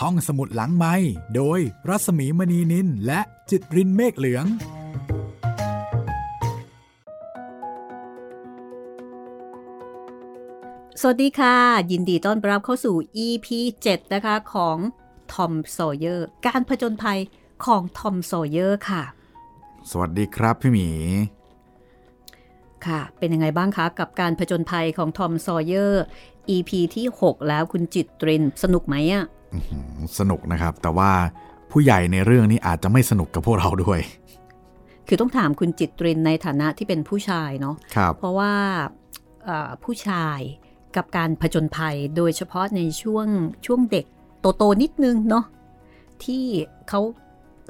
ห้องสมุดหลังไมค์โดยรัศมีมณีนิลและจิตรินเมฆเหลือง สวัสดีค่ะ ยินดีต้อนรับเข้าสู่ EP 7 นะคะของทอมซอว์เยอร์ การผจญภัยของทอมซอว์เยอร์ค่ะ สวัสดีครับพี่หมี ค่ะ เป็นยังไงบ้างคะ กับการผจญภัยของทอมซอว์เยอร์ EP ที่ 6 แล้วคุณจิตริน สนุกไหมอะ สนุกนะครับ แต่ว่าผู้ใหญ่ในเรื่องนี้อาจจะไม่สนุกกับพวกเราด้วย คือต้องถามคุณจิตรินในฐานะที่เป็นผู้ชายเนาะครับเพราะว่าเอ่อผู้ชายกับการผจญภัยโดยเฉพาะในช่วงช่วงเด็กโตๆนิดนึงเนาะที่เขา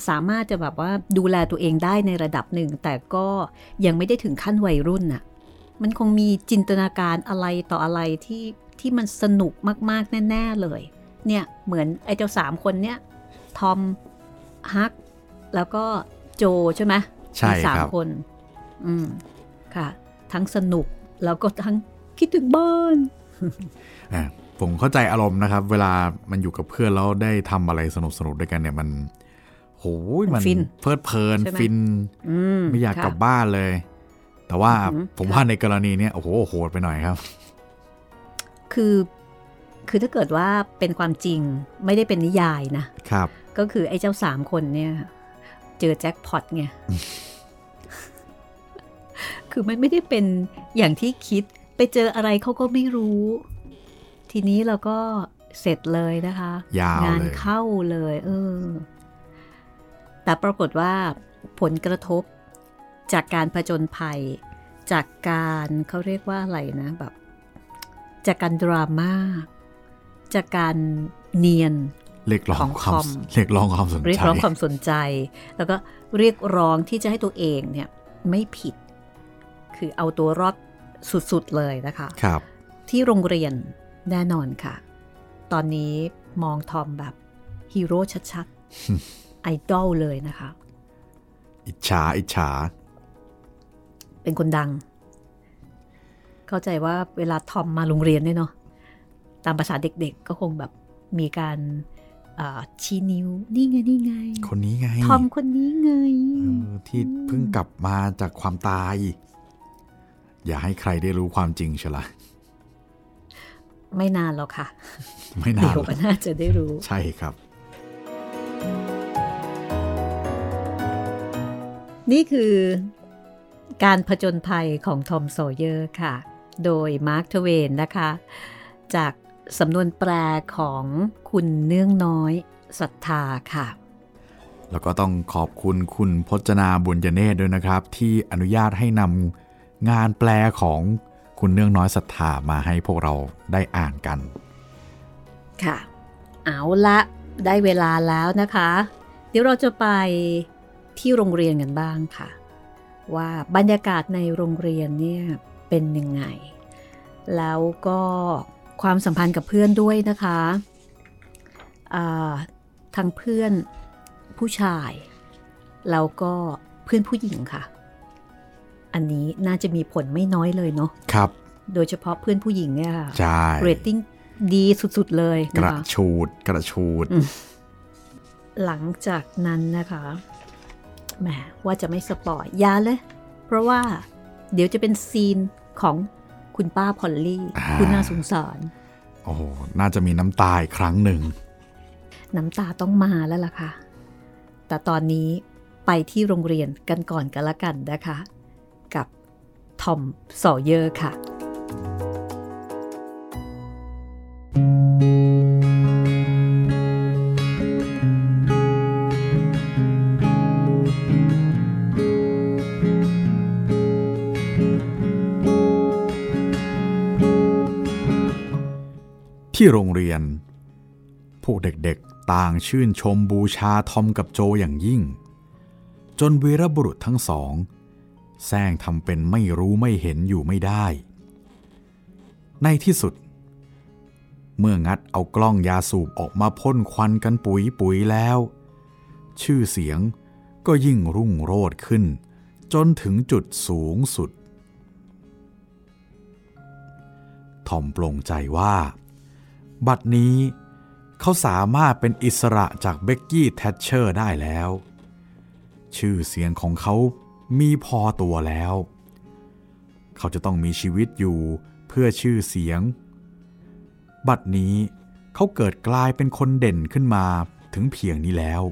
สามารถจะแบบว่าดูแลตัวเองได้ในระดับหนึ่ง แต่ก็ยังไม่ได้ถึงขั้นวัยรุ่นน่ะมันคงมีจินตนาการอะไรต่ออะไรที่ที่มันสนุกมาก ๆ แน่ ๆ เลย เนี่ยเหมือนไอ้เจ้าสามคนเนี่ยทอมฮัก แล้วก็โจใช่ไหมใช่มีสาคมรับคน อืมค่ะ ทั้งสนุกแล้วก็ทั้งคิดถึงบ้านอะผมเข้าใจอารมณ์นะครับ เวลามันอยู่กับเพื่อนแล้วได้ทำอะไรสนุกสนุกๆด้วยกันเนี่ยมันโหยมันฟินเพลิดเพลินใช่ไหมฟินอืมไม่อยากค่ะกลับบ้านเลย แต่ว่าอือหือผมค่ะว่าในกรณีเนี้ยโอ้โหโหดไปหน่อยครับ คือ คือถ้าเกิดว่าเป็นความจริงไม่ได้เป็นนิยายนะครับ ก็คือไอ้เจ้าสามคนเนี่ย เจอแจ็คพอตไงคือมันไม่ได้เป็นอย่างที่คิด ไปเจออะไรเขาก็ไม่รู้ ทีนี้เราก็เสร็จเลยนะคะยาวงานเลยเข้าเลย เออ แต่ปรากฏว่าผลกระทบจากการผจญภัย จากการเขาเรียกว่าอะไรนะแบบ จากการดราม่า จากการเนียนเรียกร้องของความคอมเรียกร้องความสนใจเรียกร้องความสนใจ แล้วก็เรียกร้องที่จะให้ตัวเองเนี่ยไม่ผิด คือเอาตัวรอดสุดๆเลยนะคะครับ ที่โรงเรียนแน่นอนค่ะ ตอนนี้มองทอมแบบฮีโร่ชัดๆไอดอลเลยนะคะ อิจฉาอิจฉา เป็นคนดัง เข้าใจว่าเวลาทอมมาโรงเรียนเนี่ยเนาะ ตามภาษาเด็กๆ ก็คงแบบมีการอ่าชี้นิ้ว นี่ไง นี่ไง คนนี้ไง ทอมคนนี้ไงเออที่เพิ่งกลับมาจากความตาย อย่าให้ใครได้รู้ความจริงเชียวละไม่นานหรอกค่ะ ไม่นาเดี๋ยวก็น่าจะได้รู้ ใช่ครับ นี่คือการผจญภัยของทอมซอว์เยอร์ค่ะ โดยมาร์คทเวนนะคะ จาก สำนวนแปลของคุณเนื่องน้อยศรัทธาค่ะ แล้วก็ต้องขอบคุณคุณพจนาบุญยเนตรด้วยนะครับ ที่อนุญาตให้นำงานแปลของคุณเนื่องน้อยศรัทธามาให้พวกเราได้อ่านกัน ค่ะ เอาละได้เวลาแล้วนะคะ เดี๋ยวเราจะไปที่โรงเรียนกันบ้างค่ะ ว่าบรรยากาศในโรงเรียนเนี่ยเป็นยังไง แล้วก็ ความสัมพันธ์กับเพื่อนด้วยนะคะอ่าทั้งเพื่อนผู้ชายแล้วก็เพื่อนผู้หญิงค่ะ อันนี้น่าจะมีผลไม่น้อยเลยเนาะครับ โดยเฉพาะเพื่อนผู้หญิงเนี่ยค่ะใช่เรตติ้งดีสุดๆเลยกนะระคะกระฉูดกระฉูดอืมหลังจากนั้นนะคะแหมว่าจะไม่ spoil เลย เพราะว่าเดี๋ยวจะเป็น scene ของ คุณป้าพอลลี่อ่าคุณน่าสงสาร โอ้โห น่าจะมีน้ำตาอีกครั้งหนึ่ง น้ำตาต้องมาแล้วล่ะค่ะ แต่ตอนนี้ไปที่โรงเรียนกันก่อนกันละกันนะคะ กับทอมซอว์เยอร์ค่ะ ที่โรงเรียน พวกเด็กๆต่างชื่นชมบูชาทอมกับโจอย่างยิ่ง จนวีรบุรุษทั้งสองแซงทำเป็นไม่รู้ไม่เห็นอยู่ไม่ได้ ในที่สุด เมื่องัดเอากล้องยาสูบออกมาพ่นควันกันปุ๋ยปุ๋ยแล้ว ชื่อเสียงก็ยิ่งรุ่งโรจน์ขึ้น จนถึงจุดสูงสุด ทอมปลงใจว่า บัดนี้เขาสามารถเป็นอิสระจากเบกกี้แทชเชอร์ได้แล้ว ชื่อเสียงของเขามีพอตัวแล้ว เขาจะต้องมีชีวิตอยู่เพื่อชื่อเสียง บัดนี้เขาเกิดกลายเป็นคนเด่นขึ้นมาถึงเพียงนี้แล้ว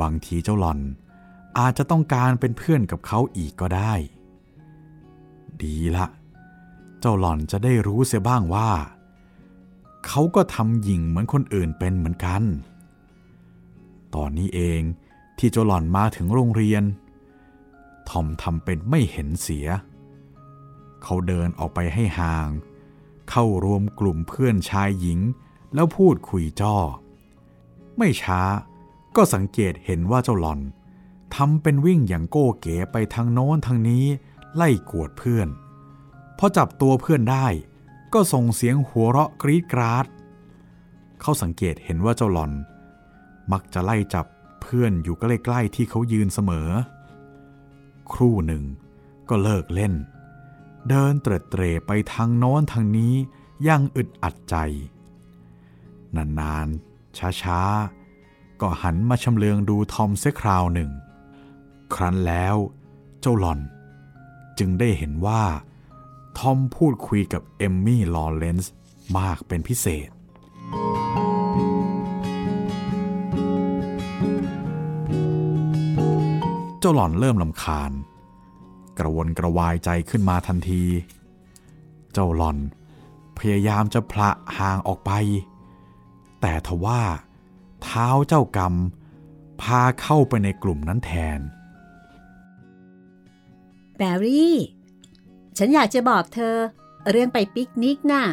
บางทีเจ้าหล่อนอาจจะต้องการเป็นเพื่อนกับเขาอีกก็ได้ ดีละ เจ้าหล่อนจะได้รู้เสียบ้างว่า เขาก็ทำหญิงเหมือนคนอื่นเป็นเหมือนกัน ตอนนี้เองที่เจ้าหล่อนมาถึงโรงเรียน ทอมทำเป็นไม่เห็นเสีย เขาเดินออกไปให้ห่าง เข้ารวมกลุ่มเพื่อนชายหญิงแล้วพูดคุยจ้อ ไม่ช้าก็สังเกตเห็นว่าเจ้าหล่อนทำเป็นวิ่งอย่างโก้เก๋ไปทางโน้นทางนี้ไล่กวดเพื่อน พอจับตัวเพื่อนได้ ก็ส่งเสียงหัวเราะกรีดกราด เขาสังเกตเห็นว่าเจ้าหลอน มักจะไล่จับเพื่อนอยู่ใกล้ๆที่เขายืนเสมอ ครู่หนึ่งก็เลิกเล่น เดินเตรเตรไปทางโน้นทางนี้ยังอึดอัดใจ นานๆ ช้าๆ ก็หันมาชำเลืองดูทอมเสคราวหนึ่ง ครั้นแล้วเจ้าหลอน จึงได้เห็นว่า ทอมพูดคุยกับเอมมี่ลอเรนซ์มากเป็นพิเศษ เจ้าหล่อนเริ่มลำคาญ กระวนกระวายใจขึ้นมาทันที เจ้าหล่อนพยายามจะพละห่างออกไป แต่ทว่าเท้าเจ้ากรรม พาเข้าไปในกลุ่มนั้นแทน แบรี่ ฉันอยากจะบอกเธอ เรื่องไปปิกนิกน่ะ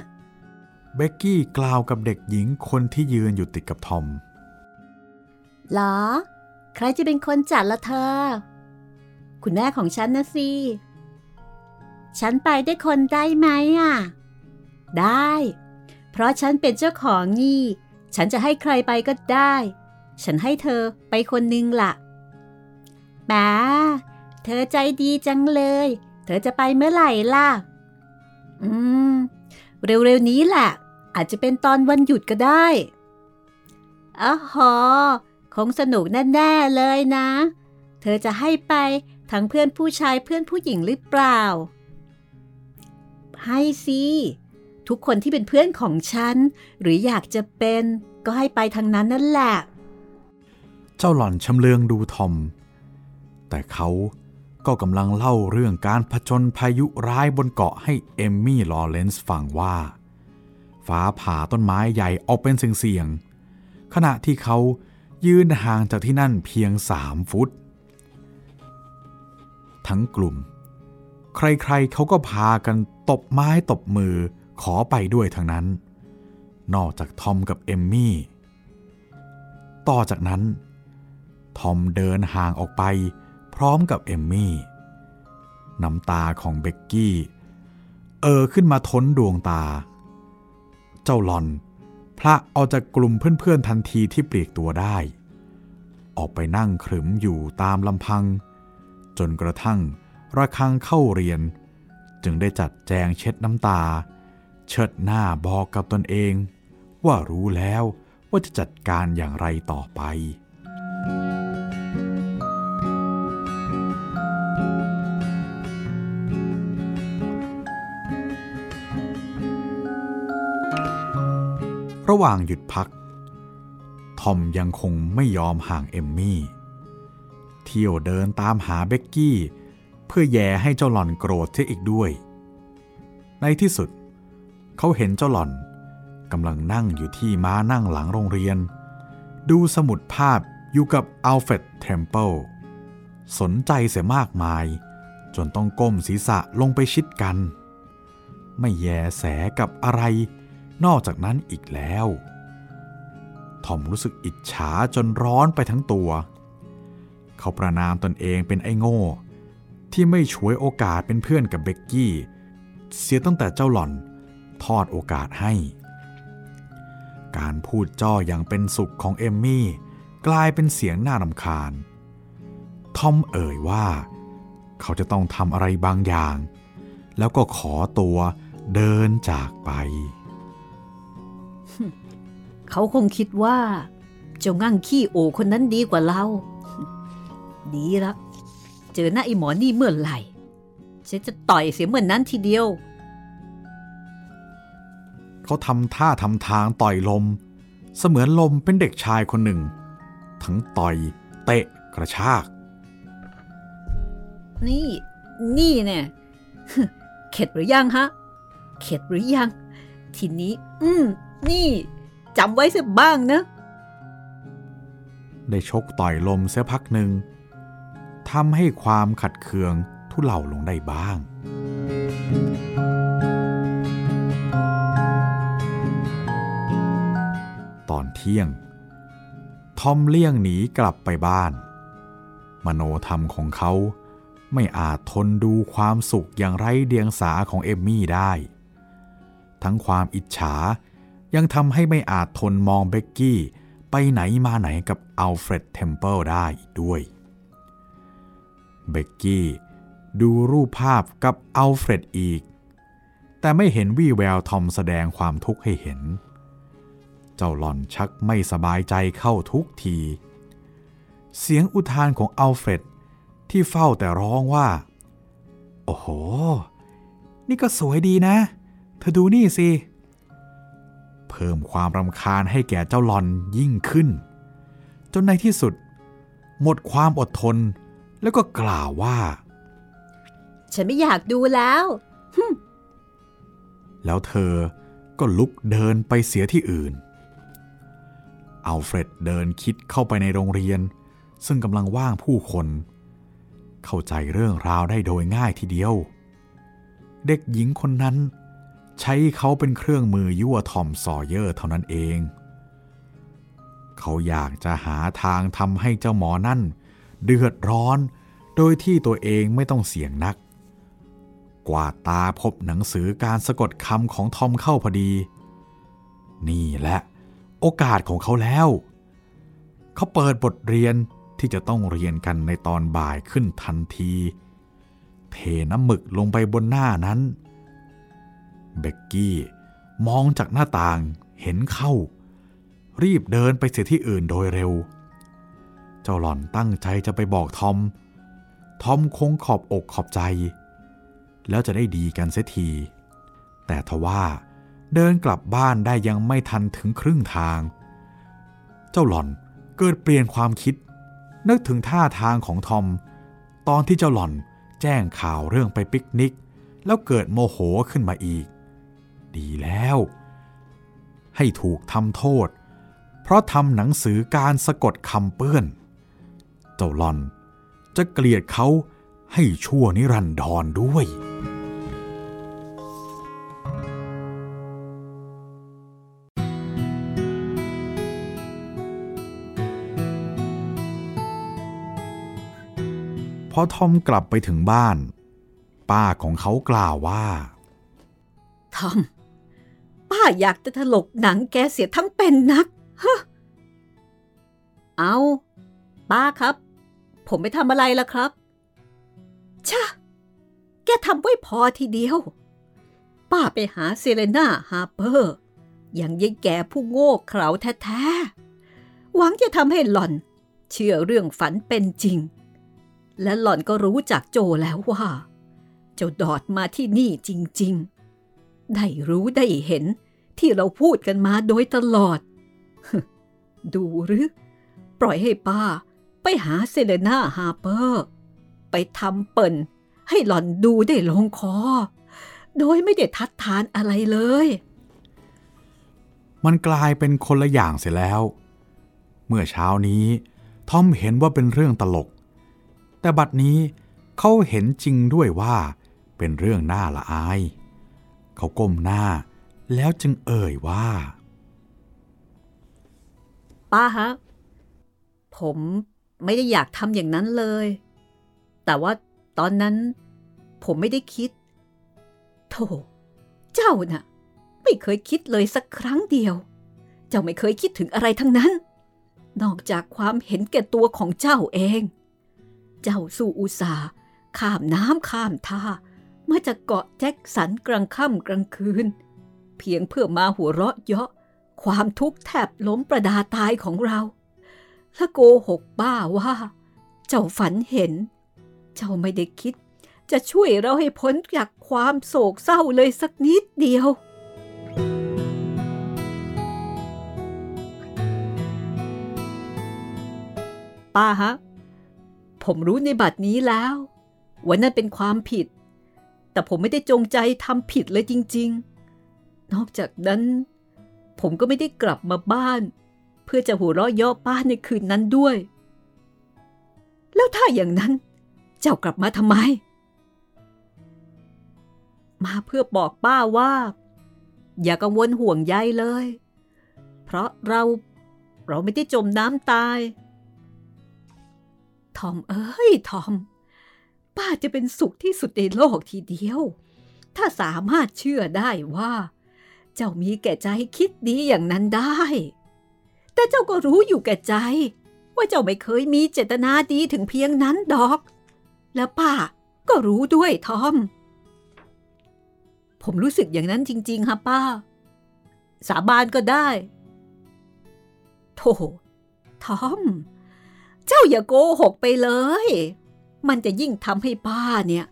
เบกกี้กล่าวกับเด็กหญิงคนที่ยืนอยู่ติดกับทอม หรอ ใครจะเป็นคนจัดละเธอ คุณแม่ของฉันนะสิ ฉันไปได้คนได้ไหมอะ ได้ เพราะฉันเป็นเจ้าของนี่ ฉันจะให้ใครไปก็ได้ ฉันให้เธอไปคนนึงละ่ะแหมเธอใจดีจังเลยเธอจะไปเมื่อไหร่ล่ะ อืม เร็วๆนี้แหละ อาจจะเป็นตอนวันหยุดก็ได้อ๋อหอคงสนุกแน่ๆเลยนะ เธอจะให้ไปทั้งเพื่อนผู้ชายเพื่อนผู้หญิงหรือเปล่า ให้สิ ทุกคนที่เป็นเพื่อนของฉัน หรืออยากจะเป็นก็ให้ไปทางนั้นนั่นแหละ เจ้าหล่อนชำเลืองดูทอม แต่เขา ก็กำลังเล่าเรื่องการผจญพายุร้ายบนเกาะให้เอมมี่ลอเรนซ์ฟังว่า ฟ้าผ่าต้นไม้ใหญ่ออกเป็นเสียงๆขณะที่เขายืนห่างจากที่นั่นเพียงสามฟุต ทั้งกลุ่ม ใครๆเขาก็พากันตบไม้ตบมือขอไปด้วยทั้งนั้น นอกจากทอมกับเอมมี่ ต่อจากนั้น ทอมเดินห่างออกไป พร้อมกับเอมมี่น้ำตาของเบกกี้ เออขึ้นมาท้นดวงตา เจ้าหลอน พระออกจากกลุ่มเพื่อนๆทันทีที่เปลียกตัวได้ ออกไปนั่งขรึมอยู่ตามลำพัง จนกระทั่งระฆังเข้าเรียน จึงได้จัดแจงเช็ดน้ำตา เชิดหน้าบอกกับตนเอง ว่ารู้แล้วว่าจะจัดการอย่างไรต่อไป ระหว่างหยุดพัก ทอมยังคงไม่ยอมห่างเอมมี่ เที่ยวเดินตามหาเบกกี้ เพื่อแหย่ให้เจ้าหล่อนโกรธเสียอีกด้วย ในที่สุด เขาเห็นเจ้าหล่อนกำลังนั่งอยู่ที่ม้านั่งหลังโรงเรียน ดูสมุดภาพอยู่กับอัลเฟรดเทมเปิลสนใจเสียมากมาย จนต้องก้มศีรษะลงไปชิดกัน ไม่แยแสกับอะไร นอกจากนั้นอีกแล้วทอมรู้สึกอิจฉาจนร้อนไปทั้งตัว เขาประนามตนเองเป็นไอ้โง่ ที่ไม่ช่วยโอกาสเป็นเพื่อนกับเบกกี้ เสียตั้งแต่เจ้าหล่อนทอดโอกาสให้ การพูดจ้ออย่างเป็นสุขของเอมมี่กลายเป็นเสียงน่ารำคาญ ทอมเอ่ยว่า เขาจะต้องทำอะไรบางอย่าง แล้วก็ขอตัวเดินจากไป เขาคงคิดว่า เจ้างั่งขี้โอคนนั้นดีกว่าเรา ดีละเจอหน้าไอ้หมอนี่เมื่อไหร่ฉันจะต่อยเสียเหมือนนั้นทีเดียว เขาทำท่าทำทางต่อยลม เสมือนลมเป็นเด็กชายคนหนึ่ง ทั้งต่อย เตะกระชาก นี่ นี่เนี่ยเข็ดหรือยังฮะ เข็ดหรือยัง ทีนี้ อืม นี่ จำไว้สักบ้างนะ ได้ชกต่อยลมเสียพักหนึ่งทำให้ความขัดเคืองทุเลาลงได้บ้าง ตอนเที่ยง ทอมเลี่ยงหนีกลับไปบ้าน มโนธรรมของเขาไม่อาจทนดูความสุขอย่างไร้เดียงสาของเอมมี่ได้ ทั้งความอิจฉา ยังทำให้ไม่อาจทนมองเบกกี้ไปไหนมาไหนกับอัลเฟรดเทมเพิลได้ด้วย เบกกี้ดูรูปภาพกับอัลเฟรดอีก แต่ไม่เห็นวี่แววทอมแสดงความทุกข์ให้เห็น เจ้าหล่อนชักไม่สบายใจเข้าทุกที เสียงอุทานของอัลเฟรดที่เฝ้าแต่ร้องว่า โอ้โห นี่ก็สวยดีนะ เธอดูนี่สิเพิ่มความรำคาญให้แก่เจ้าหลอนยิ่งขึ้น จนในที่สุด หมดความอดทนแล้วก็กล่าวว่า ฉันไม่อยากดูแล้วแล้วเธอก็ลุกเดินไปเสียที่อื่น อัลเฟรดเดินคิดเข้าไปในโรงเรียน ซึ่งกำลังว่างผู้คน เข้าใจเรื่องราวได้โดยง่ายทีเดียว เด็กหญิงคนนั้น ใช้เขาเป็นเครื่องมือยั่วทอมซอว์เยอร์เท่านั้นเอง เขาอยากจะหาทางทำให้เจ้าหมอนั่น เดือดร้อน โดยที่ตัวเองไม่ต้องเสี่ยงนัก กว่าตาพบหนังสือการสะกดคำของทอมเข้าพอดี นี่แหละ โอกาสของเขาแล้ว เขาเปิดบทเรียนที่จะต้องเรียนกันในตอนบ่ายขึ้นทันที เทน้ำหมึกลงไปบนหน้านั้น เบกกี้ มองจากหน้าต่างเห็นเข้า รีบเดินไปเสียที่อื่นโดยเร็ว เจ้าหล่อนตั้งใจจะไปบอกทอม ทอมคงขอบอกขอบใจ แล้วจะได้ดีกันเสียที แต่ทว่าเดินกลับบ้านได้ยังไม่ทันถึงครึ่งทาง เจ้าหล่อนเกิดเปลี่ยนความคิด นึกถึงท่าทางของทอม ตอนที่เจ้าหล่อนแจ้งข่าวเรื่องไปปิกนิก แล้วเกิดโมโหขึ้นมาอีก ดีแล้ว ให้ถูกทำโทษ เพราะทำหนังสือการสะกดคำเปื้อน เจ้าหลอนจะเกลียดเขาให้ชั่วนิรันดรด้วยพอทอมกลับไปถึงบ้าน ป้าของเขากล่าวว่า ทอมาอยากจะถลกหนังแกเสียทั้งเป็นนักฮเอาป้าครับ ผมไม่ทำอะไรละครับชะแกทำไว้พอทีเดียว ป้าไปหาเซเลนาฮาร์เปอร์อย่างยายแกผู้โง่เขลาแท้ๆ หวังจะทำให้หล่อน เชื่อเรื่องฝันเป็นจริง และหล่อนก็รู้จักโจแล้วว่า เจ้าดอดมาที่นี่จริง ๆ ได้รู้ได้เห็น ที่เราพูดกันมาโดยตลอด ดูหรือ ปล่อยให้ป้า ไปหาเซเลนาฮาเปอร์ ไปทำเปิ่น ให้หล่อนดูได้ลงคอ โดยไม่ได้ทัดทานอะไรเลย มันกลายเป็นคนละอย่างเสียแล้ว เมื่อเช้านี้ทอมเห็นว่าเป็นเรื่องตลก แต่บัดนี้เขาเห็นจริงด้วยว่าเป็นเรื่องน่าละอาย เขาก้มหน้า แล้วจึงเอ่ยว่า ป้าฮะ ผมไม่ได้อยากทำอย่างนั้นเลย แต่ว่าตอนนั้นผมไม่ได้คิด โธ่ เจ้าน่ะ ไม่เคยคิดเลยสักครั้งเดียว เจ้าไม่เคยคิดถึงอะไรทั้งนั้น นอกจากความเห็นแก่ตัวของเจ้าเอง เจ้าสู้อุตสาห์ข้ามน้ำข้ามท่ามาจากเกาะแจ็คสันกลางค่ำกลางคืน เพียงเพื่อมาหัวเราะเยาะ ความทุกข์แทบล้มประดาตายของเรา และโกหกบ้าว่า เจ้าฝันเห็น เจ้าไม่ได้คิด จะช่วยเราให้พ้นจากความโศกเศร้าเลยสักนิดเดียวป้าฮะ ผมรู้ในบัดนี้แล้วว่านั่นเป็นความผิด แต่ผมไม่ได้จงใจทำผิดเลยจริง ๆ นอกจากนั้น ผมก็ไม่ได้กลับมาบ้าน เพื่อจะหัวเราะเยาะป้าในคืนนั้นด้วย แล้วถ้าอย่างนั้น เจ้ากลับมาทำไม มาเพื่อบอกป้าว่า อย่ากังวลห่วงใยเลย เพราะเราเราไม่ได้จมน้ำตาย ทอมเอ้ย ทอม ป้าจะเป็นสุขที่สุดในโลกทีเดียว ถ้าสามารถเชื่อได้ว่า เจ้ามีแก่ใจคิดดีอย่างนั้นได้ แต่เจ้าก็รู้อยู่แก่ใจ ว่าเจ้าไม่เคยมีเจตนาดีถึงเพียงนั้นดอก และป้าก็รู้ด้วยทอม ผมรู้สึกอย่างนั้นจริง ๆ ฮะป้า สาบานก็ได้โธ่ทอม เจ้าอย่าโกหกไปเลย มันจะยิ่งทำให้ป้าเนี่ย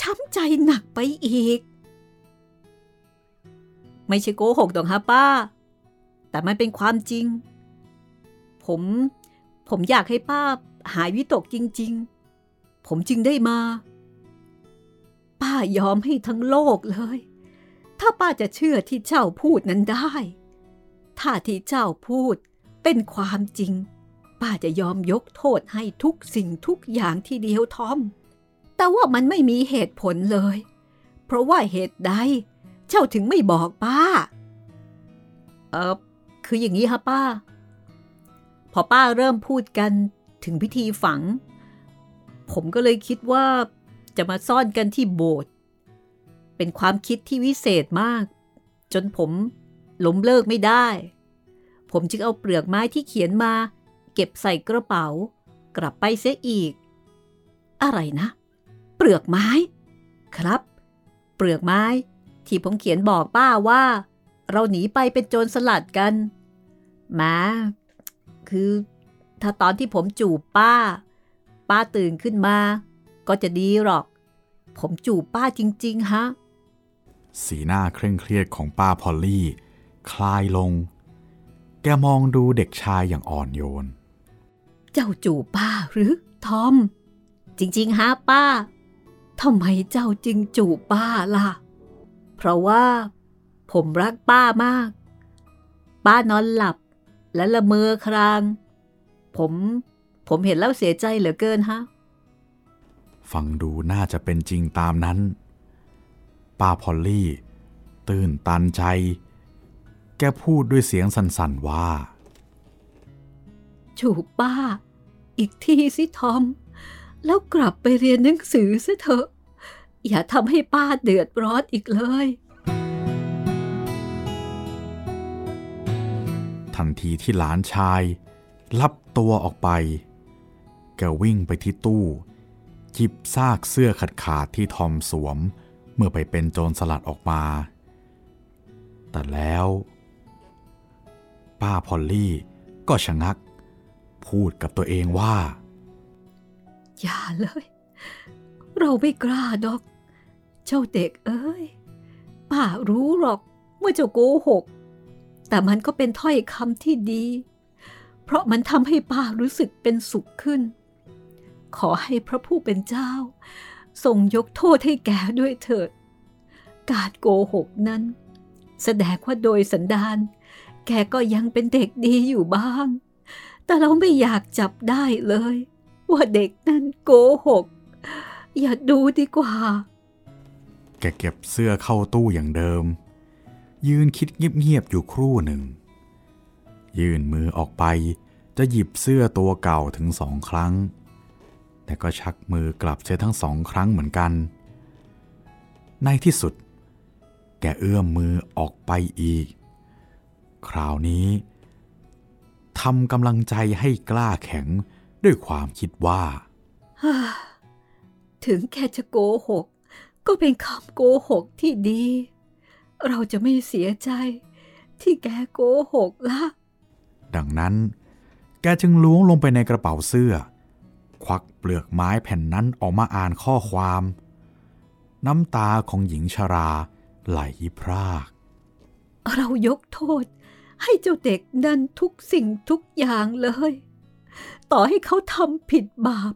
ช้ำใจหนักไปอีก ไม่ใช่โกหกดอกฮะป้า แต่มันเป็นความจริง ผม ผมอยากให้ป้าหายวิตกจริง ๆ ผมจึงได้มา ป้ายอมให้ทั้งโลกเลย ถ้าป้าจะเชื่อที่เจ้าพูดนั้นได้ ถ้าที่เจ้าพูดเป็นความจริง ป้าจะยอมยกโทษให้ทุกสิ่งทุกอย่างที่เดียวทอม แต่ว่ามันไม่มีเหตุผลเลย เพราะว่าเหตุใด เจ้าถึงไม่บอกป้า เออคืออย่างนี้ฮะป้า พอป้าเริ่มพูดกันถึงพิธีฝัง ผมก็เลยคิดว่าจะมาซ่อนกันที่โบสถ์เป็นความคิดที่วิเศษมาก จนผมล้มเลิกไม่ได้ ผมจึงเอาเปลือกไม้ที่เขียนมา เก็บใส่กระเป๋า กลับไปเสียอีก อะไรนะ เปลือกไม้ ครับ เปลือกไม้ ที่ผมเขียนบอกป้าว่า เราหนีไปเป็นโจรสลัดกันมาคือ ถ้าตอนที่ผมจูบป้า ป้าตื่นขึ้นมา ก็จะดีหรอก ผมจูบป้าจริง ๆ ฮะ สีหน้าเคร่งเครียดของป้าพอลลี่ คลายลง แกมองดูเด็กชายอย่างอ่อนโยน เจ้าจูบป้าหรือ ทอม จริง ๆ ฮะป้าทำไมเจ้าจึงจูบป้าล่ะ เพราะว่า ผมรักป้ามาก ป้านอนหลับและละเมอคราง ผม ผมเห็นแล้วเสียใจเหลือเกินฮะ ฟังดูน่าจะเป็นจริงตามนั้น ป้าพอลลี่ ตื่นตันใจ แกพูดด้วยเสียงสั่นๆว่า จูบป้า อีกทีสิทอม แล้วกลับไปเรียนหนังสือซะเถอะ อย่าทำให้ป้าเดือดร้อนอีกเลย ทันทีที่หลานชาย ลับตัวออกไป แกวิ่งไปที่ตู้หยิบซากเสื้อขาดขาดๆที่ทอมสวม เมื่อไปเป็นโจรสลัดออกมา แต่แล้ว ป้าพอลลี่ก็ชะงัก พูดกับตัวเองว่า อย่าเลย เราไม่กล้าดอก เจ้าเด็กเอ้ยป้ารู้หรอกว่าเจ้าโกหก แต่มันก็เป็นถ้อยคำที่ดี เพราะมันทำให้ป้ารู้สึกเป็นสุขขึ้น ขอให้พระผู้เป็นเจ้าทรงยกโทษให้แกด้วยเถิด การโกหกนั้น แสดงว่าโดยสันดาน แกก็ยังเป็นเด็กดีอยู่บ้าง แต่เราไม่อยากจับได้เลย ว่าเด็กนั้นโกหก อย่าดูดีกว่า แกเก็บเสื้อเข้าตู้อย่างเดิม ยืนคิดเงียบๆอยู่ครู่หนึ่ง ยื่นมือออกไปจะหยิบเสื้อตัวเก่าถึงสองครั้ง แต่ก็ชักมือกลับเสียทั้งสองครั้งเหมือนกัน ในที่สุด แกเอื้อมมือออกไปอีก คราวนี้ทำกำลังใจให้กล้าแข็งด้วยความคิดว่า ถึงแกจะโกหก ก็เป็นคำโกหกที่ดี เราจะไม่เสียใจที่แกโกหกล่ะดังนั้น แกจึงล้วงลงไปในกระเป๋าเสื้อ ควักเปลือกไม้แผ่นนั้นออกมาอ่านข้อความ น้ำตาของหญิงชราไหลพราก เรายกโทษให้เจ้าเด็กนั้นทุกสิ่งทุกอย่างเลย ต่อให้เขาทำผิดบาป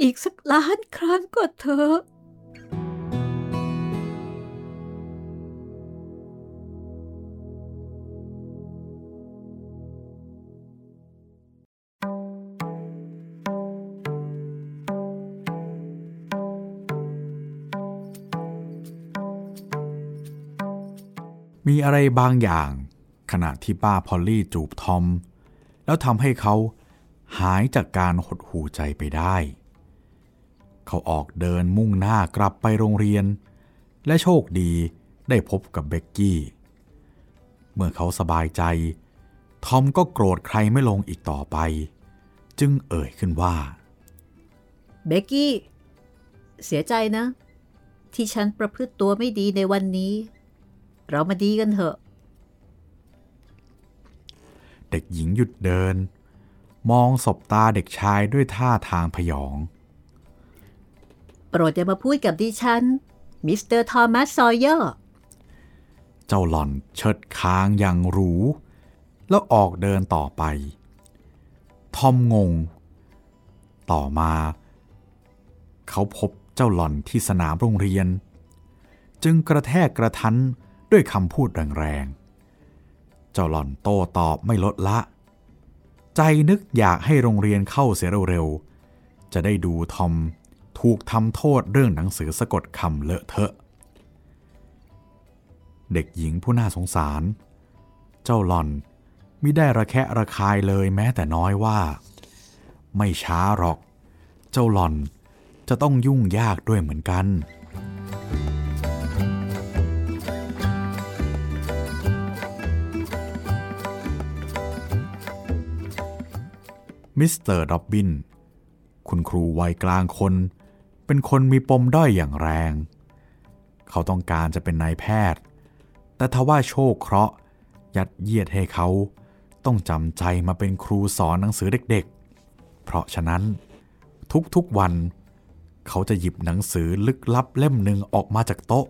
อีกสักล้านครั้งก็เถอะ มีอะไรบางอย่าง ขณะที่ป้าพอลลี่จูบทอม แล้วทำให้เขาหายจากการหดหูใจไปได้ เขาออกเดินมุ่งหน้ากลับไปโรงเรียน และโชคดีได้พบกับเบกกี้ เมื่อเขาสบายใจ ทอมก็โกรธใครไม่ลงอีกต่อไป จึงเอ่ยขึ้นว่า เบกกี้ เสียใจนะ ที่ฉันประพฤติตัวไม่ดีในวันนี้ เรามาดีกันเถอะ เด็กหญิงหยุดเดิน มองสบตาเด็กชายด้วยท่าทางผยอง โปรดอย่ามาพูดกับดิฉัน มิสเตอร์ทอมัสซอว์เยอร์ เจ้าหล่อนเชิดคางอย่างหรู แล้วออกเดินต่อไป ทอมงง ต่อมา เขาพบเจ้าหล่อนที่สนามโรงเรียน จึงกระแทกกระทัน ด้วยคำพูดแรงๆ เจ้าหล่อนโต้ตอบไม่ลดละ ใจนึกอยากให้โรงเรียนเข้าเสียเร็วๆ จะได้ดูทอมถูกทำโทษเรื่องหนังสือสะกดคำเลอะเทอะ เด็กหญิงผู้น่าสงสาร เจ้าหล่อนมิได้ระแคะระคายเลยแม้แต่น้อยว่า ไม่ช้าหรอก เจ้าหล่อนจะต้องยุ่งยากด้วยเหมือนกัน มิสเตอร์ดอบบิน คุณครูวัยกลางคน เป็นคนมีปมด้อยอย่างแรง เขาต้องการจะเป็นนายแพทย์ แต่ทว่าโชคเคราะห์ยัดเยียดให้เขาต้องจำใจมาเป็นครูสอนหนังสือเด็กๆ เพราะฉะนั้น ทุกๆวัน เขาจะหยิบหนังสือลึกลับเล่มหนึ่งออกมาจากโต๊ะ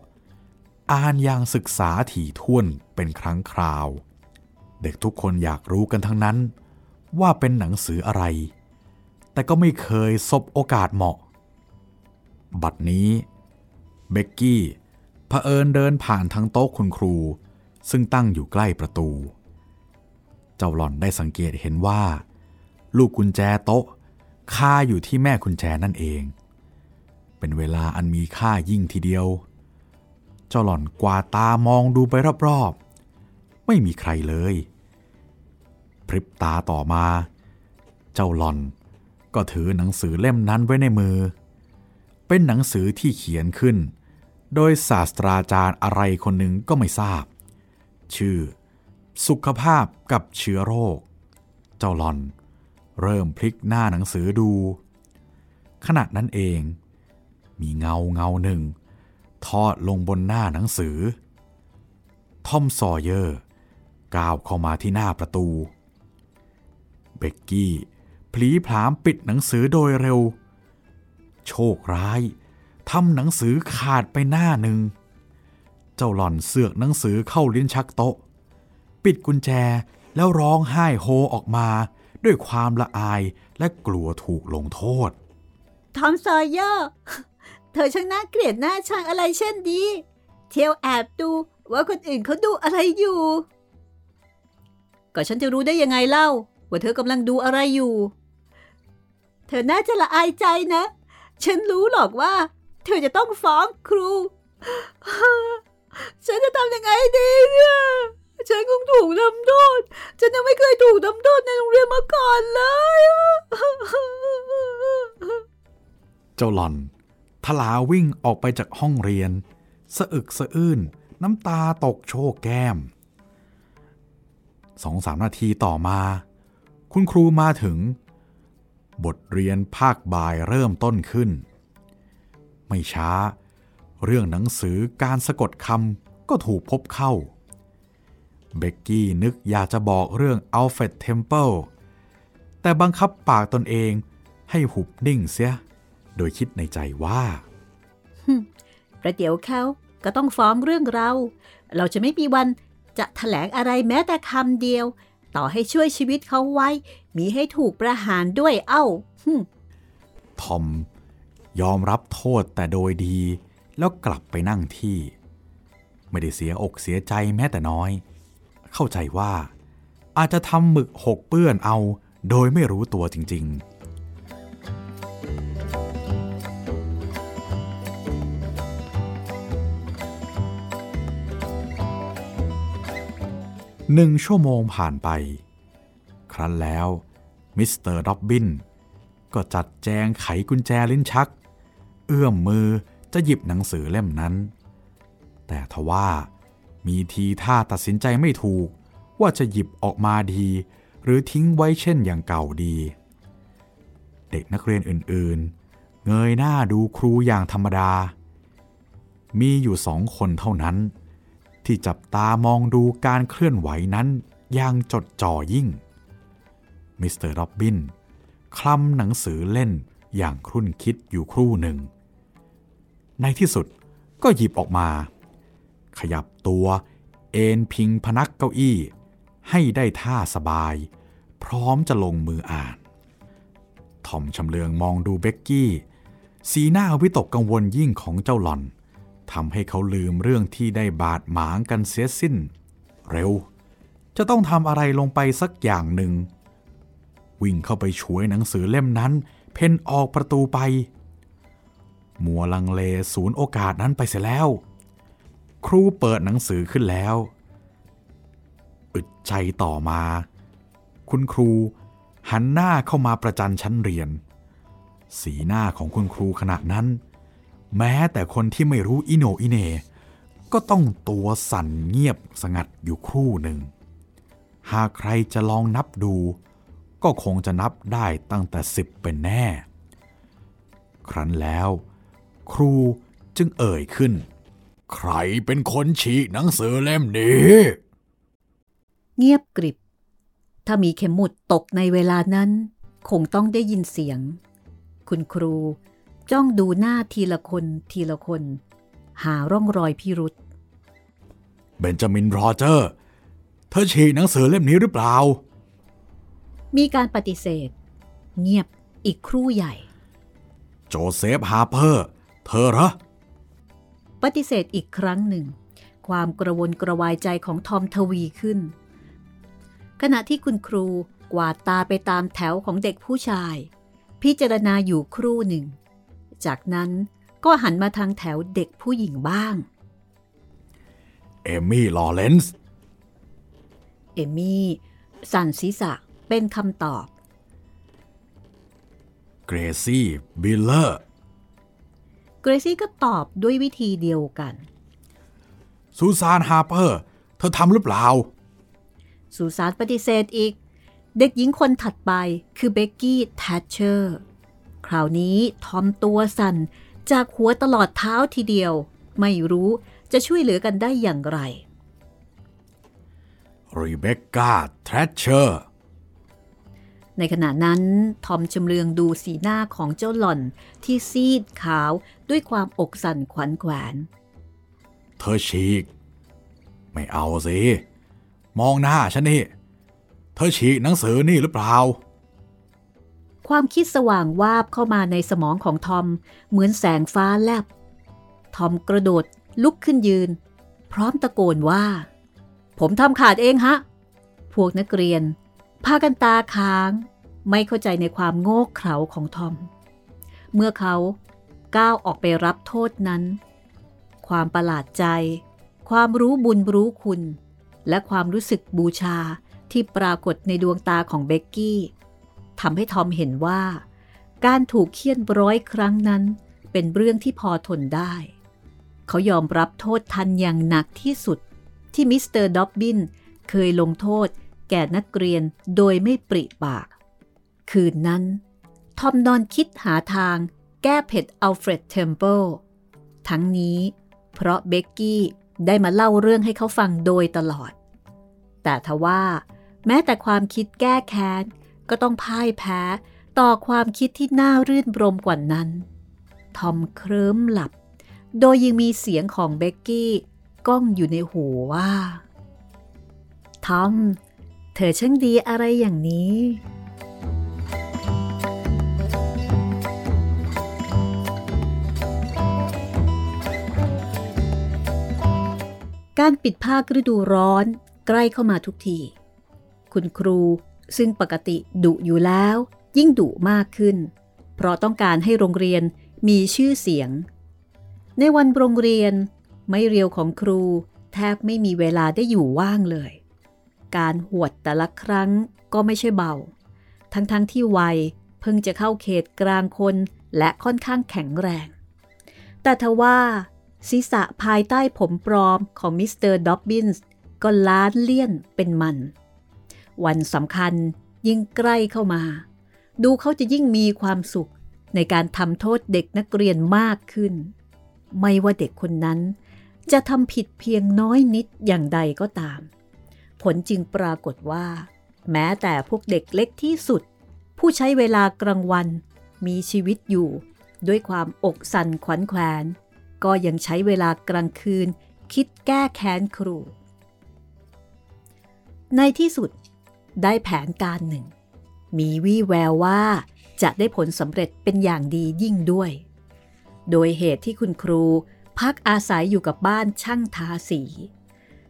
อ่านอย่างศึกษาถี่ถ้วนเป็นครั้งคราว เด็กทุกคนอยากรู้กันทั้งนั้น ว่าเป็นหนังสืออะไร แต่ก็ไม่เคยสบโอกาสเหมาะ บัดนี้เบกกี้เผอิญเดินผ่านทางโต๊ะคุณครู ซึ่งตั้งอยู่ใกล้ประตู เจ้าหล่อนได้สังเกตเห็นว่า ลูกกุญแจโต๊ะคาอยู่ที่แม่กุญแจนั่นเอง เป็นเวลาอันมีค่ายิ่งทีเดียว เจ้าหล่อนกวาดตามองดูไปรอบๆ ไม่มีใครเลย พริบตาต่อมา เจ้าหลอนก็ถือหนังสือเล่มนั้นไว้ในมือ เป็นหนังสือที่เขียนขึ้น โดยศาสตราจารย์อะไรคนหนึ่งก็ไม่ทราบ ชื่อ สุขภาพกับเชื้อโรค เจ้าหลอน เริ่มพลิกหน้าหนังสือดู ขณะนั้นเอง มีเงาเงาหนึ่ง ทอดลงบนหน้าหนังสือทอมซอเยอร์ก้าวเข้ามาที่หน้าประตู เบกกี้พลีผลามปิดหนังสือโดยเร็ว โชคร้ายทำหนังสือขาดไปหน้าหนึ่ง เจ้าหล่อนเสือกหนังสือเข้าลิ้นชักโต๊ะ ปิดกุญแจแล้วร้องไห้โฮออกมาด้วยความละอายและกลัวถูกลงโทษ ทอมซอยเยอร์เธอช่างน่าเกลียดหน้าชังอะไรเช่นนี้ เที่ยวแอบดูว่าคนอื่นเขาดูอะไรอยู่ ก็ฉันจะรู้ได้ยังไงเล่า ว่าเธอกำลังดูอะไรอยู่ เธอน่าจะละอายใจนะ ฉันรู้หรอกว่า เธอจะต้องฟ้องครู ฉันจะทำยังไงดีเนี่ย ฉันคงถูกทำโทษ ฉันยังไม่เคยถูกทำโทษในโรงเรียนมาก่อนเลย เจ้าหล่อนทลาวิ่งออกไปจากห้องเรียน สะอึกสะอื้นน้ำตาตกโชกแก้มสองสามนาทีต่อมา คุณครูมาถึง บทเรียนภาคบ่ายเริ่มต้นขึ้น ไม่ช้า เรื่องหนังสือการสะกดคำก็ถูกพบเข้า เบกกี้นึกอยากจะบอกเรื่องอัลเฟรดเทมเพิลแต่บังคับปากตนเองให้หุบนิ่งเสีย โดยคิดในใจว่าประเดี๋ยวเขาก็ต้องฟ้องเรื่องเรา เราจะไม่มีวันจะถแถลงอะไรแม้แต่คำเดียว ต่อให้ช่วยชีวิตเขาไว้ มีให้ถูกประหารด้วยเอ้าทอมยอมรับโทษแต่โดยดี แล้วกลับไปนั่งที่ ไม่ได้เสียอกเสียใจแม้แต่น้อย เข้าใจว่า อาจจะทำหมึกหกเปื้อนเอา โดยไม่รู้ตัวจริง ๆ หนึ่งชั่วโมงผ่านไป ครั้นแล้วมิสเตอร์ด็อบบินก็จัดแจงไขกุญแจลิ้นชัก เอื้อมมือจะหยิบหนังสือเล่มนั้น แต่ทว่ามีทีท่าตัดสินใจไม่ถูกว่าจะหยิบออกมาดี หรือทิ้งไว้เช่นอย่างเก่าดี เด็กนักเรียนอื่นๆ เงยหน้าดูครูอย่างธรรมดา มีอยู่สองคนเท่านั้น ที่จับตามองดูการเคลื่อนไหวนั้นอย่างจดจ่อยิ่ง มิสเตอร์ดอบบินคลำหนังสือเล่นอย่างครุ่นคิดอยู่ครู่หนึ่ง ในที่สุดก็หยิบออกมา ขยับตัวเอนพิงพนักเก้าอี้ ให้ได้ท่าสบาย พร้อมจะลงมืออ่านทอมชำเลืองมองดูเบ็กกี้ สีหน้าวิตกกังวลยิ่งของเจ้าหล่อน ทำให้เขาลืมเรื่องที่ได้บาดหมางกันเสียสิ้น เร็ว จะต้องทำอะไรลงไปสักอย่างหนึ่ง วิ่งเข้าไปฉวยหนังสือเล่มนั้น เพ่นออกประตูไป มัวลังเลศูนย์โอกาสนั้นไปเสียแล้ว ครูเปิดหนังสือขึ้นแล้ว อึดใจต่อมา คุณครูหันหน้าเข้ามาประจันชั้นเรียน สีหน้าของคุณครูขณะนั้น แม้แต่คนที่ไม่รู้อิโนอิเน ก็ต้องตัวสั่นเงียบสงัดอยู่ครู่หนึ่ง หากใครจะลองนับดู ก็คงจะนับได้ตั้งแต่สิบเป็นแน่ ครั้นแล้ว ครูจึงเอ่ยขึ้น ใครเป็นคนฉีกหนังสือเล่มนี้ เงียบกริบ ถ้ามีเข็มหมุดตกในเวลานั้น คงต้องได้ยินเสียง คุณครู จ้องดูหน้าทีละคนทีละคน หาร่องรอยพิรุษเบนจามินโรเจอร์ เธอฉีกหนังสือเล่มนี้หรือเปล่า มีการปฏิเสธ เงียบอีกครู่ใหญ่ โจเซฟฮาร์เพอร์ เธอเหรอ ปฏิเสธอีกครั้งหนึ่ง ความกระวนกระวายใจของทอมทวีขึ้น ขณะที่คุณครูกวาดตาไปตามแถวของเด็กผู้ชาย พิจารณาอยู่ครู่หนึ่ง จากนั้นก็หันมาทางแถวเด็กผู้หญิงบ้าง เอมี่ ลอเรนส์เอมี่สั่นศีรษะเป็นคำตอบ เกรซี่ บิลเลอร์ เกรซี่ก็ตอบด้วยวิธีเดียวกัน ซูซาน ฮาร์เปอร์ เธอทำหรือเปล่า ซูซานปฏิเสธอีก เด็กหญิงคนถัดไปคือเบกกี้ แทชเชอร์ คราวนี้ทอมตัวสั่น จากหัวตลอดเท้าทีเดียว ไม่รู้จะช่วยเหลือกันได้อย่างไรรีเบคก้าแทรชเชอร์ในขณะนั้น ทอมชำเลืองดูสีหน้าของเจ้าหล่อนที่ซีดขาวด้วยความอกสั่นขวัญแขวน เธอฉีก ไม่เอาสิ มองหน้าฉันนี่ เธอฉีกหนังสือนี่หรือเปล่า ความคิดสว่างวาบเข้ามาในสมองของทอม เหมือนแสงฟ้าแลบ ทอมกระโดดลุกขึ้นยืน พร้อมตะโกนว่า ผมทำขาดเองฮะ พวกนักเรียน พากันตาค้าง ไม่เข้าใจในความโง่เขลาของทอม เมื่อเขาก้าวออกไปรับโทษนั้น ความประหลาดใจ ความรู้บุญรู้คุณ และความรู้สึกบูชาที่ปรากฏในดวงตาของเบกกี้ ทำให้ทอมเห็นว่า การถูกเฆี่ยนร้อยครั้งนั้น เป็นเรื่องที่พอทนได้ เขายอมรับโทษทัณฑ์อย่างหนักที่สุด ที่มิสเตอร์ด็อบบินเคยลงโทษแก่นักเรียนโดยไม่ปริปาก คืนนั้น ทอมนอนคิดหาทางแก้เผ็ดอัลเฟรดเทมเพิลทั้งนี้เพราะเบกกี้ได้มาเล่าเรื่องให้เขาฟังโดยตลอด แต่ทว่า แม้แต่ความคิดแก้แค้น ก็ต้องพ่ายแพ้ต่อความคิดที่น่ารื่นรมกว่านั้น ทอมเคลิ้มหลับ โดยยังมีเสียงของเบกกี้ก้องอยู่ในหูว่า ทอม เธอช่างดีอะไรอย่างนี้การปิดภาคฤดูร้อนใกล้เข้ามาทุกที คุณครู ซึ่งปกติดุอยู่แล้ว ยิ่งดุมากขึ้น เพราะต้องการให้โรงเรียนมีชื่อเสียง ในวันโรงเรียน ไม่เรียวของครู แทบไม่มีเวลาได้อยู่ว่างเลย การหวดแต่ละครั้งก็ไม่ใช่เบา ทั้งๆทที่วัยเพิ่งจะเข้าเขตกลางคนและค่อนข้างแข็งแรง แต่ทว่าศีรษะภายใต้ผมปลอมของมิสเตอร์ด็อบบินส์ก็ล้านเลี่ยนเป็นมัน วันสำคัญยิ่งใกล้เข้ามา ดูเขาจะยิ่งมีความสุขในการทำโทษเด็กนักเรียนมากขึ้น ไม่ว่าเด็กคนนั้นจะทำผิดเพียงน้อยนิดอย่างใดก็ตาม ผลจึงปรากฏว่า แม้แต่พวกเด็กเล็กที่สุด ผู้ใช้เวลากลางวัน มีชีวิตอยู่ ด้วยความอกสั่นขวัญแขวน ก็ยังใช้เวลากลางคืน คิดแก้แค้นครู ในที่สุด ได้แผนการหนึ่ง มีวี่แววว่าจะได้ผลสำเร็จเป็นอย่างดียิ่งด้วย โดยเหตุที่คุณครูพักอาศัยอยู่กับบ้านช่างทาสี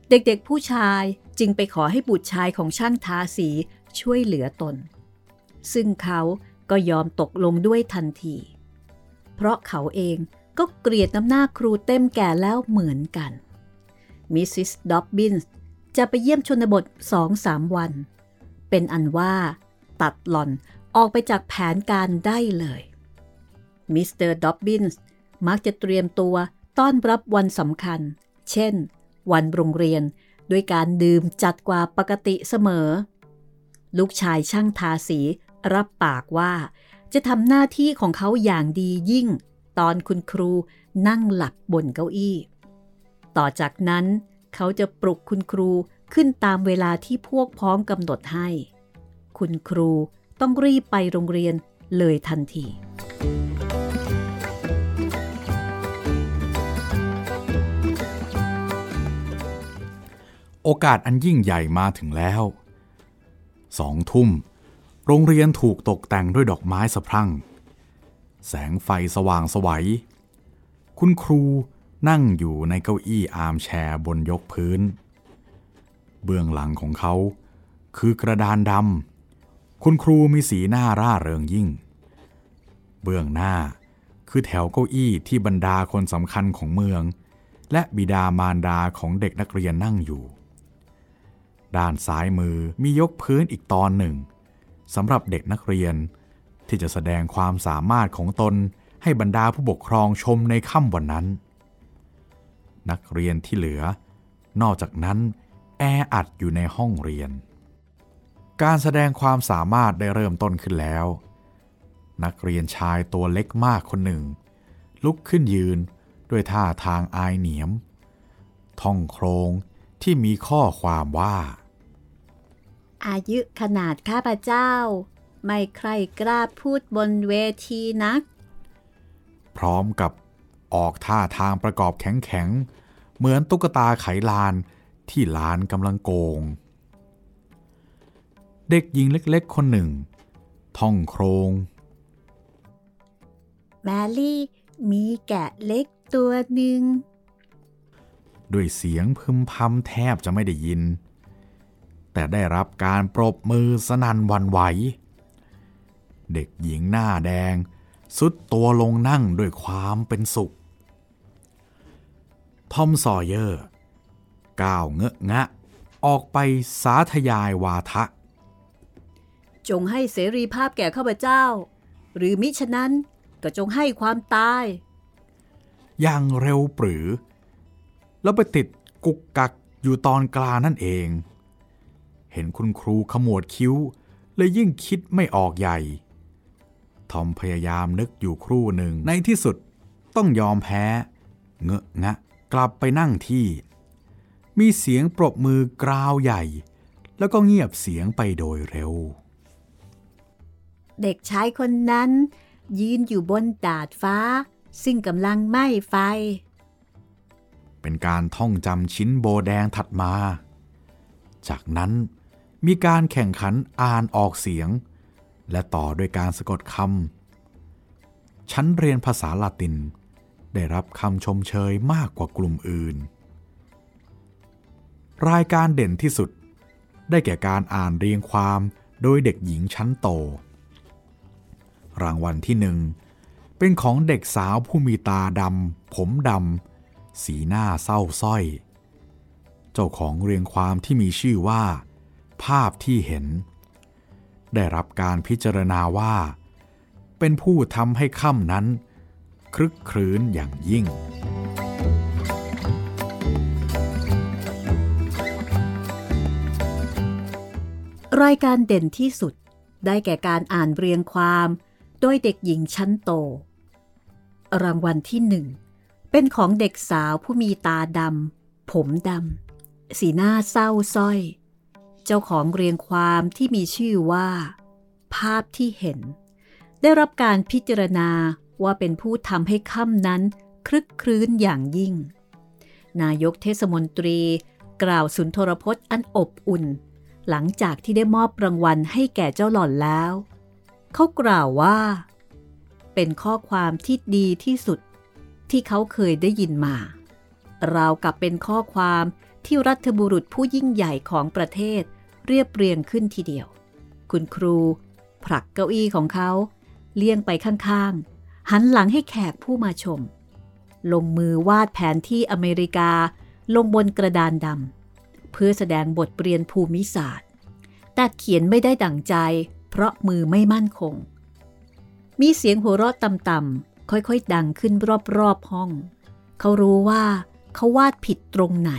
เด็กๆผู้ชายจึงไปขอให้บุตรชายของช่างทาสีช่วยเหลือตน ซึ่งเขาก็ยอมตกลงด้วยทันที เพราะเขาเองก็เกลียดน้ำหน้าครูเต็มแก่แล้วเหมือนกัน มิสซิสด็อบบินส์จะไปเยี่ยมชนบทสองสามวัน เป็นอันว่า ตัดหล่อนออกไปจากแผนการได้เลย มิสเตอร์ด็อบบินส์มักจะเตรียมตัวต้อนรับวันสำคัญ เช่น วันโรงเรียนด้วยการดื่มจัดกว่าปกติเสมอ ลูกชายช่างทาสีรับปากว่า จะทำหน้าที่ของเขาอย่างดียิ่ง ตอนคุณครูนั่งหลับบนเก้าอี้ ต่อจากนั้นเขาจะปลุกคุณครู ขึ้นตามเวลาที่พวกพ้องกำหนดให้ คุณครูต้องรีบไปโรงเรียนเลยทันทีโอกาสอันยิ่งใหญ่มาถึงแล้ว สองทุ่ม โรงเรียนถูกตกแต่งด้วยดอกไม้สะพรั่ง แสงไฟสว่างสวัย คุณครูนั่งอยู่ในเก้าอี้อาร์มแชร์บนยกพื้น เบื้องหลังของเขา คือกระดานดำคุณครูมีสีหน้าร่าเริงยิ่ง เบื้องหน้าคือแถวเก้าอี้ที่บรรดาคนสำคัญของเมือง และบิดามารดาของเด็กนักเรียนนั่งอยู่ ด้านซ้ายมือมียกพื้นอีกตอนหนึ่งสำหรับเด็กนักเรียนที่จะแสดงความสามารถของตนให้บรรดาผู้ปกครองชมในค่ำวันนั้น นักเรียนที่เหลือ นอกจากนั้น แออัดอยู่ในห้องเรียน การแสดงความสามารถได้เริ่มต้นขึ้นแล้ว นักเรียนชายตัวเล็กมากคนหนึ่ง ลุกขึ้นยืนด้วยท่าทางอายเหนียม ท่องโครงที่มีข้อความว่า อายุขนาดข้าพเจ้า ไม่ใครกล้าพูดบนเวทีนัก พร้อมกับออกท่าทางประกอบแข็งๆ เหมือนตุ๊กตาไขลาน ที่ลานกำลังโกง เด็กหญิงเล็กๆ คนหนึ่ง ท่องโครง แมรี่มีแกะเล็กตัวหนึ่ง ด้วยเสียงพึมพำแทบจะไม่ได้ยิน แต่ได้รับการปรบมือสนันวันไหว เด็กหญิงหน้าแดง สุดตัวลงนั่งด้วยความเป็นสุข ทอมซอเยอร์ ก้าวเงอะงะ ออกไปสาธยายวาทะ จงให้เสรีภาพแก่ข้าพเจ้า หรือมิฉะนั้นก็จงให้ความตาย อย่างเร็วปรือ แล้วไปติดกุกกักอยู่ตอนกลางนั่นเอง เห็นคุณครูขมวดคิ้วเลยยิ่งคิดไม่ออกใหญ่ ทอมพยายามนึกอยู่ครู่หนึ่งในที่สุดต้องยอมแพ้ เงอะงะ กลับไปนั่งที่ มีเสียงปรบมือกราวใหญ่ แล้วก็เงียบเสียงไปโดยเร็ว เด็กชายคนนั้น ยืนอยู่บนดาดฟ้า ซึ่งกำลังไหม้ไฟ เป็นการท่องจำชิ้นโบแดงถัดมา จากนั้นมีการแข่งขันอ่านออกเสียง และต่อด้วยการสะกดคำชั้นเรียนภาษาละติน ได้รับคำชมเชยมากกว่ากลุ่มอื่น รายการเด่นที่สุด ได้แก่การอ่านเรียงความโดยเด็กหญิงชั้นโต รางวัลที่หนึ่งเป็นของเด็กสาวผู้มีตาดำผมดำสีหน้าเศร้าส้อย เจ้าของเรียงความที่มีชื่อว่า ภาพที่เห็น ได้รับการพิจารณาว่า เป็นผู้ทำให้ค่ำนั้น ครึกครื้นอย่างยิ่ง รายการเด่นที่สุดได้แก่การอ่านเรียงความ โดยเด็กหญิงชั้นโต รางวัลที่หนึ่งเป็นของเด็กสาวผู้มีตาดำผมดำสีหน้าเศร้าส้อย เจ้าของเรียงความที่มีชื่อว่า ภาพที่เห็น ได้รับการพิจารณาว่าเป็นผู้ทำให้ค่ำนั้นคลึกครื้นอย่างยิ่ง นายกเทศมนตรีกล่าวสุนทรพจน์อันอบอุ่น หลังจากที่ได้มอบรางวัลให้แก่เจ้าหล่อนแล้ว เขากล่าวว่า เป็นข้อความที่ดีที่สุดที่เขาเคยได้ยินมา ราวกับเป็นข้อความที่รัฐบุรุษผู้ยิ่งใหญ่ของประเทศเรียบเรียงขึ้นทีเดียว คุณครู ผลักเก้าอี้ของเขา เลี่ยงไปข้างๆ หันหลังให้แขกผู้มาชม ลงมือวาดแผนที่อเมริกาลงบนกระดานดำ เพื่อแสดงบทเรียนภูมิศาสตร์ แต่เขียนไม่ได้ดั่งใจ เพราะมือไม่มั่นคง มีเสียงหัวเราะต่ำๆค่อยๆ ดังขึ้นรอบๆห้อง เขารู้ว่าเขาวาดผิดตรงไหน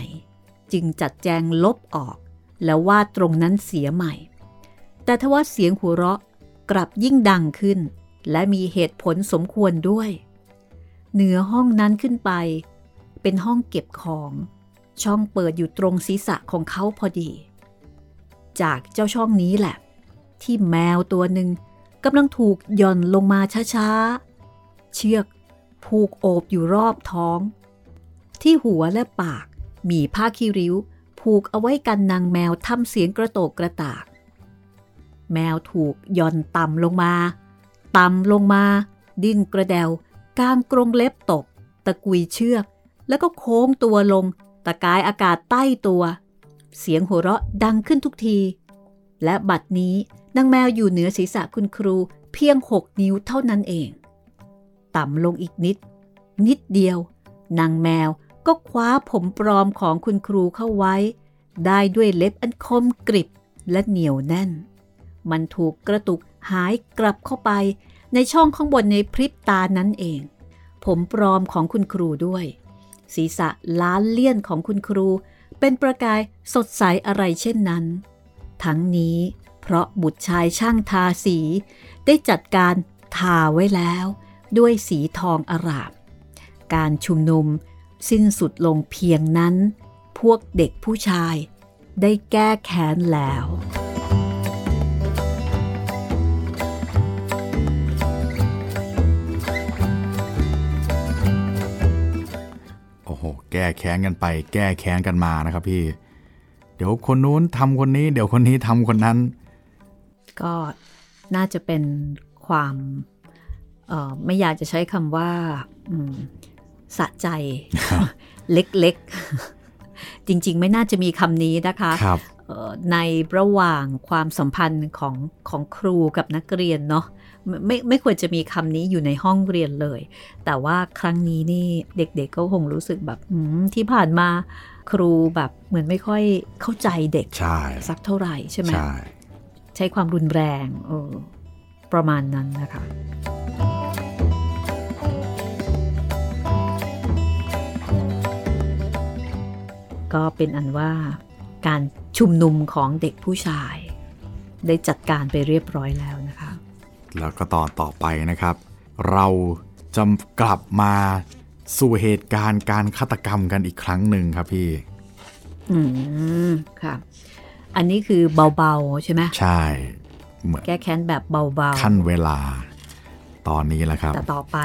จึงจัดแจงลบออก แล้ววาดตรงนั้นเสียใหม่ แต่ทว่าเสียงหัวเราะกลับยิ่งดังขึ้น และมีเหตุผลสมควรด้วย เหนือห้องนั้นขึ้นไป เป็นห้องเก็บของ ช่องเปิดอยู่ตรงศีรษะของเขาพอดี จากเจ้าช่องนี้แหละ ที่แมวตัวหนึ่งกำลังถูกย่อนลงมาช้าๆ เชือกผูกโอบอยู่รอบท้อง ที่หัวและปากมีผ้าคีริ้ว ผูกเอาไว้กันนางแมวทำเสียงกระโตกกระตาก แมวถูกย่อนต่ำลงมา ต่ำลงมา ดิ้นกระเดวกางกรงเล็บตก ตะกุยเชือก แล้วก็โค้งตัวลง ตะกายอากาศใต้ตัว เสียงหัวเราะดังขึ้นทุกที และบัดนี้นางแมวอยู่เหนือศีรษะคุณครูเพียงหกนิ้วเท่านั้นเอง ต่ำลงอีกนิด นิดเดียว นางแมวก็คว้าผมปลอมของคุณครูเข้าไว้ ได้ด้วยเล็บอันคมกริบและเหนียวแน่น มันถูกกระตุกหายกลับเข้าไปในช่องข้างบนในพริบตานั้นเอง ผมปลอมของคุณครูด้วย ศีรษะล้านเลี่ยนของคุณครู เป็นประกายสดใสอะไรเช่นนั้น ทั้งนี้เพราะบุตรชายช่างทาสี ได้จัดการทาไว้แล้ว ด้วยสีทองอร่าม การชุมนุมสิ้นสุดลงเพียงนั้น พวกเด็กผู้ชายได้แก้แค้นแล้ว แก้แค้นกันไป แก้แค้นกันมานะครับพี่ เดี๋ยวคนนู้นทำคนนี้ เดี๋ยวคนนี้ทำคนนั้น ก็น่าจะเป็นความเอ่อไม่อยากจะใช้คำว่าอืมสะใจเล็กๆ จริงๆ ไม่น่าจะมีคำนี้นะคะครับเอ่อในระหว่างความสัมพันธ์ของของครูกับนักเรียนเนาะ ไม่ไม่ไม่ควรจะมีคำนี้อยู่ในห้องเรียนเลย แต่ว่าครั้งนี้นี่เด็กๆก็คงรู้สึกแบบอืมที่ผ่านมาครูแบบเหมือนไม่ค่อยเข้าใจเด็กใช่สักเท่าไหร่ใช่ไหมใช่ใช้ความรุนแรงเออประมาณนั้นนะคะก็เป็นอันว่าการชุมนุมของเด็กผู้ชาย ได้จัดการไปเรียบร้อยแล้วนะคะ แล้วก็ตอนต่อไปนะครับ เราจะกลับมาสู่เหตุการณ์การฆาตกรรมกันอีกครั้งหนึ่งครับพี่ อืมค่ะ อันนี้คือเบาๆใช่ไหมใช่เหมือนแก้แค้นแบบเบาขั้นเวลา ตอนนี้แหละครับๆแต่ต่อไป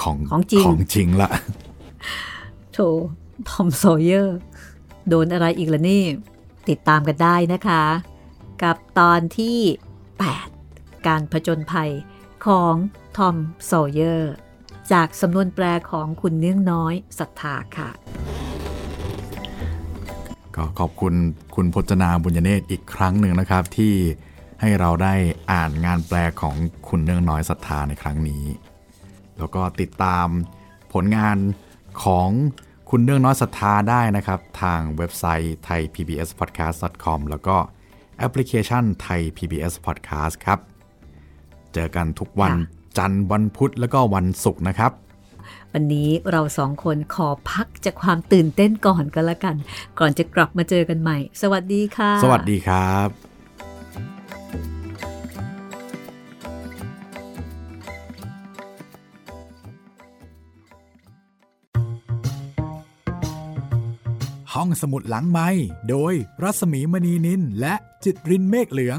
ของของจริงของจริงละโถทอม ซอว์เยอร์ โดนอะไรอีกล่ะนี่ ติดตามกันได้นะคะ กับตอนที่ 8 การผจญภัยของทอมโซเยอร์ จากสำนวนแปลของคุณเนื่องน้อยศรัทธาค่ะ ก็ขอบคุณคุณพจนาบุญเนตรอีกครั้งหนึ่งนะครับ ที่ให้เราได้อ่านงานแปลของคุณเนื่องน้อยศรัทธาในครั้งนี้ แล้วก็ติดตามผลงานของคุณเนื่องน้อยศรัทธาได้นะครับ ทางเว็บไซต์ thaipbspodcast.com แล้วก็แอปพลิเคชัน Thai PBS Podcast ครับ เจอกันทุกวันค่ะจันทร์วันพุธแล้วก็วันศุกร์นะครับ วันนี้เราสองคนขอพักจากความตื่นเต้นก่อนกันละกัน ก่อนจะกลับมาเจอกันใหม่ สวัสดีค่ะ สวัสดีครับห้องสมุดหลังไม้โดยรัสมีมณีนินและจิตรินเมฆเหลือง